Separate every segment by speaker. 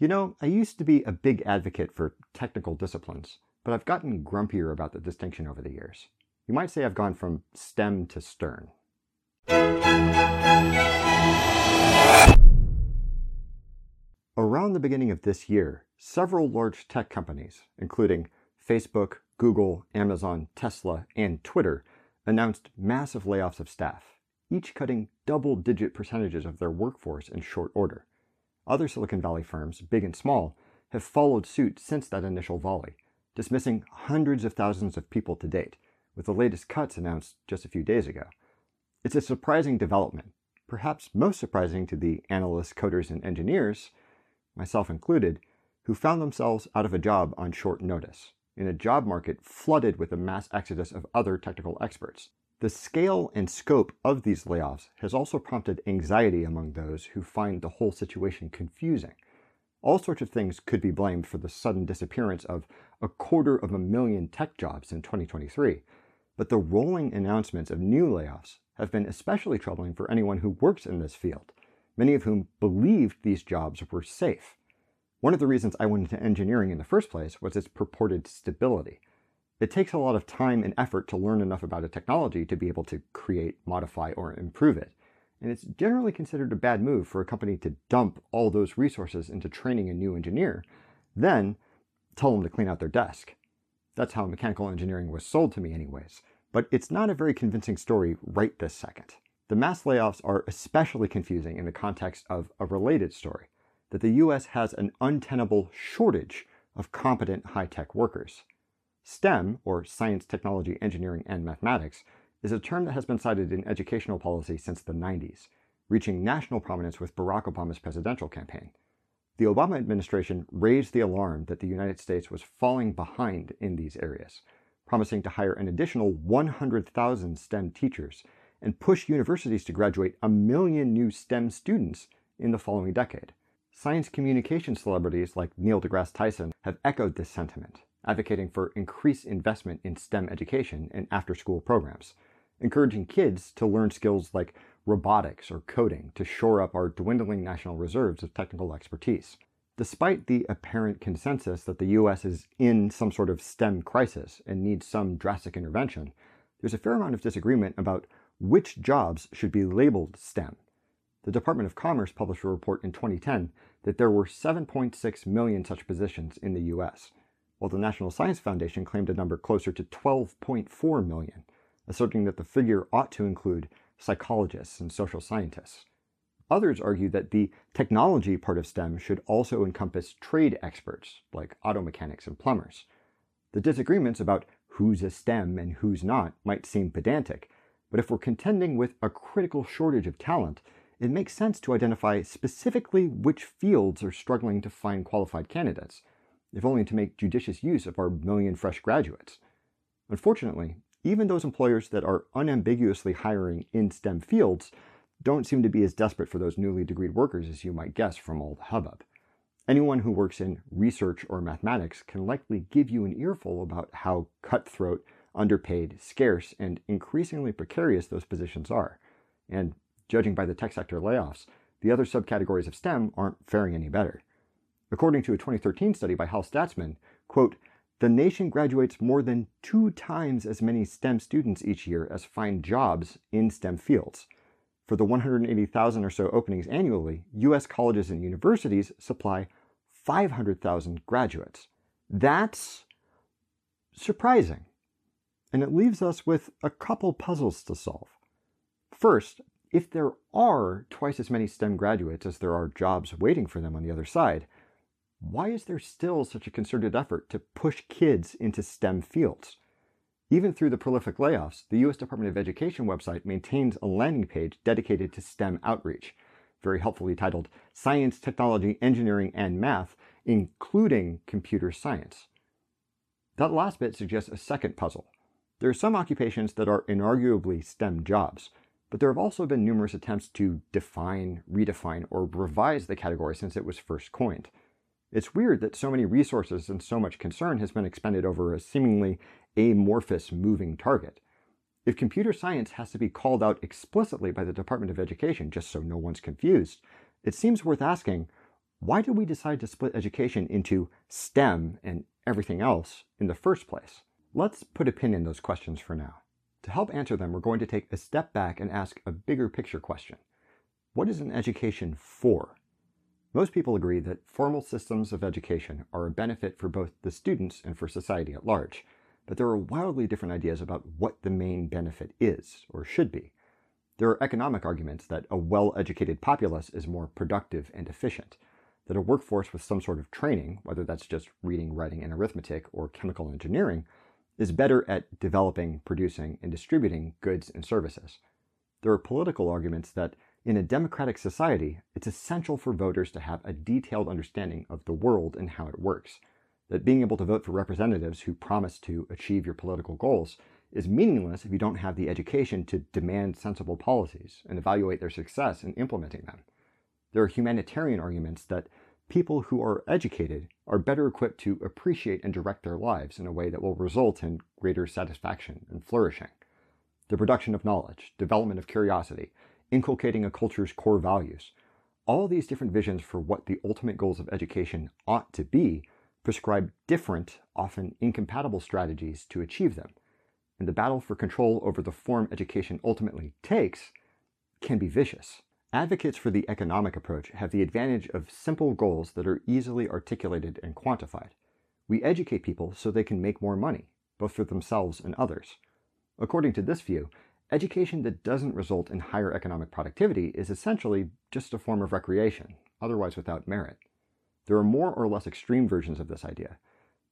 Speaker 1: You know, I used to be a big advocate for technical disciplines, but I've gotten grumpier about the distinction over the years. You might say I've gone from STEM to stern. Around the beginning of this year, several large tech companies, including Facebook, Google, Amazon, Tesla, and Twitter, announced massive layoffs of staff, each cutting double digit percentages of their workforce in short order. Other Silicon Valley firms, big and small, have followed suit since that initial volley, dismissing hundreds of thousands of people to date, with the latest cuts announced just a few days ago. It's a surprising development, perhaps most surprising to the analysts, coders, and engineers, myself included, who found themselves out of a job on short notice, in a job market flooded with a mass exodus of other technical experts. The scale and scope of these layoffs has also prompted anxiety among those who find the whole situation confusing. All sorts of things could be blamed for the sudden disappearance of a quarter of a million tech jobs in 2023, but the rolling announcements of new layoffs have been especially troubling for anyone who works in this field, many of whom believed these jobs were safe. One of the reasons I went into engineering in the first place was its purported stability. It takes a lot of time and effort to learn enough about a technology to be able to create, modify, or improve it. And it's generally considered a bad move for a company to dump all those resources into training a new engineer, then tell them to clean out their desk. That's how mechanical engineering was sold to me, anyways. But it's not a very convincing story right this second. The mass layoffs are especially confusing in the context of a related story that the US has an untenable shortage of competent high tech workers. STEM, or science, technology, engineering, and mathematics, is a term that has been cited in educational policy since the 90s, reaching national prominence with Barack Obama's presidential campaign. The Obama administration raised the alarm that the United States was falling behind in these areas, promising to hire an additional 100,000 STEM teachers and push universities to graduate a million new STEM students in the following decade. Science communication celebrities like Neil deGrasse Tyson have echoed this sentiment advocating for increased investment in STEM education and after school programs, encouraging kids to learn skills like robotics or coding to shore up our dwindling national reserves of technical expertise. Despite the apparent consensus that the US is in some sort of STEM crisis and needs some drastic intervention, there's a fair amount of disagreement about which jobs should be labeled STEM. The Department of Commerce published a report in 2010 that there were 7.6 million such positions in the US, while the National Science Foundation claimed a number closer to 12.4 million, asserting that the figure ought to include psychologists and social scientists. Others argue that the technology part of STEM should also encompass trade experts, like auto mechanics and plumbers. The disagreements about who's a STEM and who's not might seem pedantic, but if we're contending with a critical shortage of talent, it makes sense to identify specifically which fields are struggling to find qualified candidates if only to make judicious use of our million fresh graduates. Unfortunately, even those employers that are unambiguously hiring in STEM fields don't seem to be as desperate for those newly degreed workers as you might guess from all the hubbub. Anyone who works in research or mathematics can likely give you an earful about how cutthroat, underpaid, scarce, and increasingly precarious those positions are. And judging by the tech sector layoffs, the other subcategories of STEM aren't faring any better. According to a 2013 study by Hal Salzman, quote, the nation graduates more than two times as many STEM students each year as find jobs in STEM fields. For the 180,000 or so openings annually, U.S. colleges and universities supply 500,000 graduates. That's surprising. And it leaves us with a couple puzzles to solve. First, if there are twice as many STEM graduates as there are jobs waiting for them on the other side, why is there still such a concerted effort to push kids into STEM fields? Even through the prolific layoffs, the U.S. Department of Education website maintains a landing page dedicated to STEM outreach, very helpfully titled Science, Technology, Engineering, and Math, including Computer Science. That last bit suggests a second puzzle. There are some occupations that are inarguably STEM jobs, but there have also been numerous attempts to define, redefine, or revise the category since it was first coined. It's weird that so many resources and so much concern has been expended over a seemingly amorphous moving target. If computer science has to be called out explicitly by the Department of Education just so no one's confused, it seems worth asking why did we decide to split education into STEM and everything else in the first place? Let's put a pin in those questions for now. To help answer them, we're going to take a step back and ask a bigger picture question. What is an education for? Most people agree that formal systems of education are a benefit for both the students and for society at large, but there are wildly different ideas about what the main benefit is or should be. There are economic arguments that a well educated populace is more productive and efficient, that a workforce with some sort of training, whether that's just reading, writing, and arithmetic or chemical engineering, is better at developing, producing, and distributing goods and services. There are political arguments that in a democratic society, it's essential for voters to have a detailed understanding of the world and how it works. That being able to vote for representatives who promise to achieve your political goals is meaningless if you don't have the education to demand sensible policies and evaluate their success in implementing them. There are humanitarian arguments that people who are educated are better equipped to appreciate and direct their lives in a way that will result in greater satisfaction and flourishing. The production of knowledge, development of curiosity, inculcating a culture's core values. All these different visions for what the ultimate goals of education ought to be prescribe different, often incompatible strategies to achieve them. And the battle for control over the form education ultimately takes can be vicious. Advocates for the economic approach have the advantage of simple goals that are easily articulated and quantified. We educate people so they can make more money, both for themselves and others. According to this view, Education that doesn't result in higher economic productivity is essentially just a form of recreation, otherwise without merit. There are more or less extreme versions of this idea.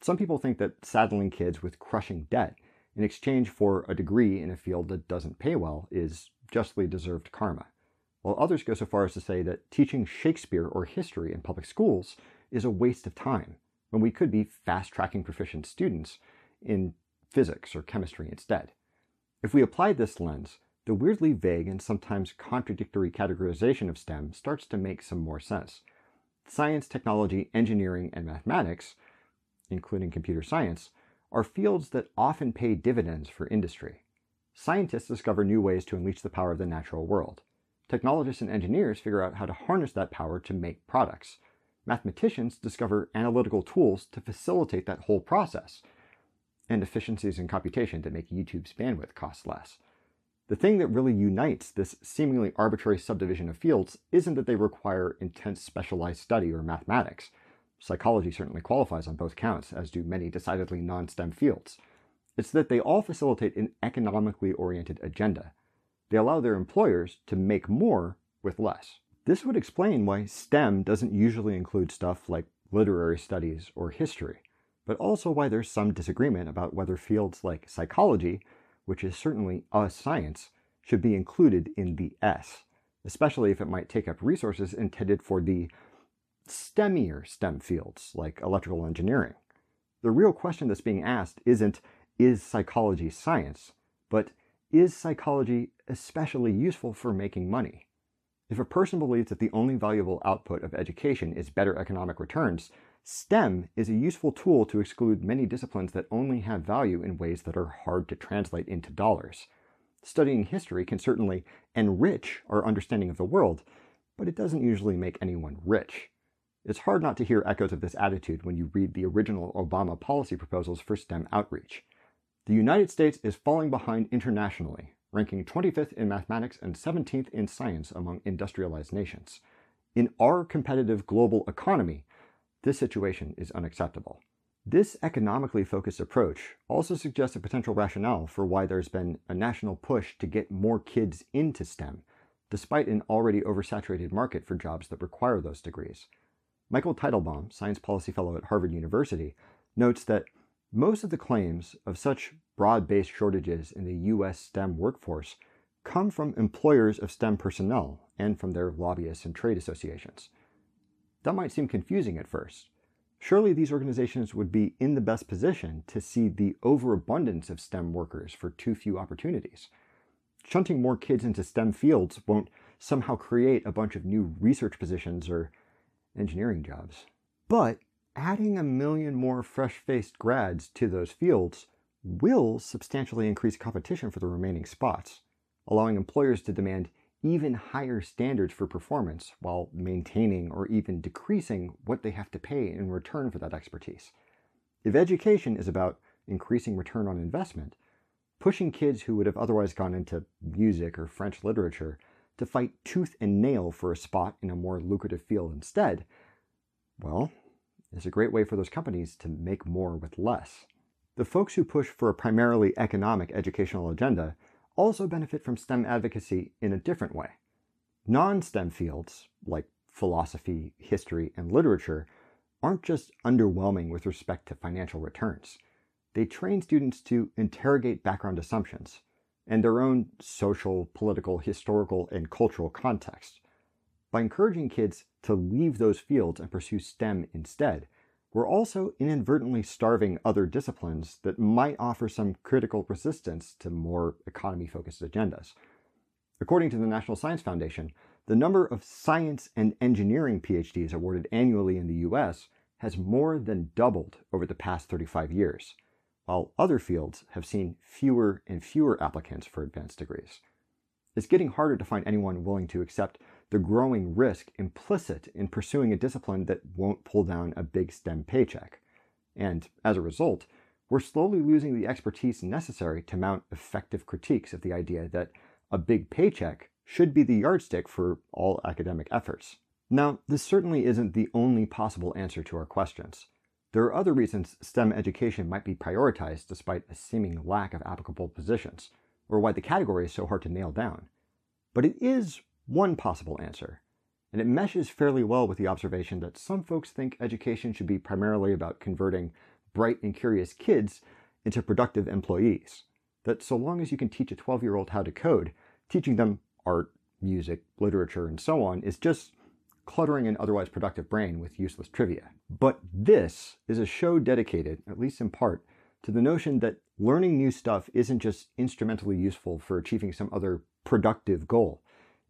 Speaker 1: Some people think that saddling kids with crushing debt in exchange for a degree in a field that doesn't pay well is justly deserved karma, while others go so far as to say that teaching Shakespeare or history in public schools is a waste of time when we could be fast tracking proficient students in physics or chemistry instead. If we apply this lens, the weirdly vague and sometimes contradictory categorization of STEM starts to make some more sense. Science, technology, engineering, and mathematics, including computer science, are fields that often pay dividends for industry. Scientists discover new ways to unleash the power of the natural world. Technologists and engineers figure out how to harness that power to make products. Mathematicians discover analytical tools to facilitate that whole process and efficiencies in computation to make YouTube's bandwidth cost less. The thing that really unites this seemingly arbitrary subdivision of fields isn't that they require intense specialized study or mathematics. Psychology certainly qualifies on both counts, as do many decidedly non STEM fields. It's that they all facilitate an economically oriented agenda. They allow their employers to make more with less. This would explain why STEM doesn't usually include stuff like literary studies or history but also why there's some disagreement about whether fields like psychology, which is certainly a science, should be included in the S, especially if it might take up resources intended for the STEMier STEM fields like electrical engineering. The real question that's being asked isn't, is psychology science, but is psychology especially useful for making money? If a person believes that the only valuable output of education is better economic returns, STEM is a useful tool to exclude many disciplines that only have value in ways that are hard to translate into dollars. Studying history can certainly enrich our understanding of the world, but it doesn't usually make anyone rich. It's hard not to hear echoes of this attitude when you read the original Obama policy proposals for STEM outreach. The United States is falling behind internationally, ranking 25th in mathematics and 17th in science among industrialized nations. In our competitive global economy, this situation is unacceptable. This economically focused approach also suggests a potential rationale for why there's been a national push to get more kids into STEM, despite an already oversaturated market for jobs that require those degrees. Michael Teitelbaum, Science Policy Fellow at Harvard University, notes that most of the claims of such broad based shortages in the U.S. STEM workforce come from employers of STEM personnel and from their lobbyists and trade associations. That might seem confusing at first. Surely these organizations would be in the best position to see the overabundance of STEM workers for too few opportunities. Shunting more kids into STEM fields won't somehow create a bunch of new research positions or engineering jobs. But adding a million more fresh faced grads to those fields will substantially increase competition for the remaining spots, allowing employers to demand even higher standards for performance while maintaining or even decreasing what they have to pay in return for that expertise. If education is about increasing return on investment, pushing kids who would have otherwise gone into music or French literature to fight tooth and nail for a spot in a more lucrative field instead, well, is a great way for those companies to make more with less. The folks who push for a primarily economic educational agenda also benefit from STEM advocacy in a different way. Non STEM fields, like philosophy, history, and literature, aren't just underwhelming with respect to financial returns. They train students to interrogate background assumptions and their own social, political, historical, and cultural context. By encouraging kids to leave those fields and pursue STEM instead, we're also inadvertently starving other disciplines that might offer some critical resistance to more economy focused agendas. According to the National Science Foundation, the number of science and engineering PhDs awarded annually in the US has more than doubled over the past 35 years, while other fields have seen fewer and fewer applicants for advanced degrees. It's getting harder to find anyone willing to accept the growing risk implicit in pursuing a discipline that won't pull down a big STEM paycheck. And as a result, we're slowly losing the expertise necessary to mount effective critiques of the idea that a big paycheck should be the yardstick for all academic efforts. Now, this certainly isn't the only possible answer to our questions. There are other reasons STEM education might be prioritized despite a seeming lack of applicable positions, or why the category is so hard to nail down. But it is one possible answer, and it meshes fairly well with the observation that some folks think education should be primarily about converting bright and curious kids into productive employees. That so long as you can teach a 12 year old how to code, teaching them art, music, literature, and so on is just cluttering an otherwise productive brain with useless trivia. But this is a show dedicated, at least in part, to the notion that learning new stuff isn't just instrumentally useful for achieving some other productive goal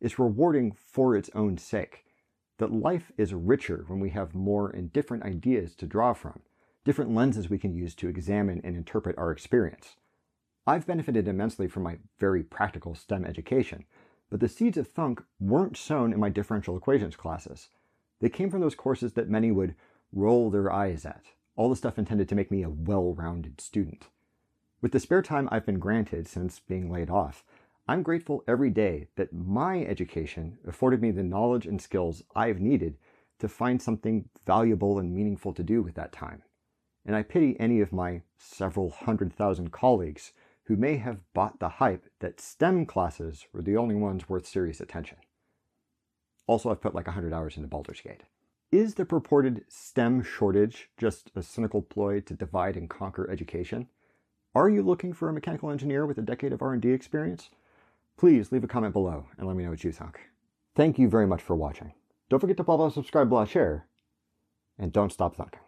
Speaker 1: is rewarding for its own sake. That life is richer when we have more and different ideas to draw from, different lenses we can use to examine and interpret our experience. I've benefited immensely from my very practical STEM education, but the seeds of thunk weren't sown in my differential equations classes. They came from those courses that many would roll their eyes at, all the stuff intended to make me a well rounded student. With the spare time I've been granted since being laid off, I'm grateful every day that my education afforded me the knowledge and skills I've needed to find something valuable and meaningful to do with that time. And I pity any of my several hundred thousand colleagues who may have bought the hype that STEM classes were the only ones worth serious attention. Also, I've put like 100 hours into Baldur's Gate. Is the purported STEM shortage just a cynical ploy to divide and conquer education? Are you looking for a mechanical engineer with a decade of R&D experience? Please leave a comment below and let me know what you think. Thank you very much for watching. Don't forget to blah subscribe blah share, and don't stop thunking.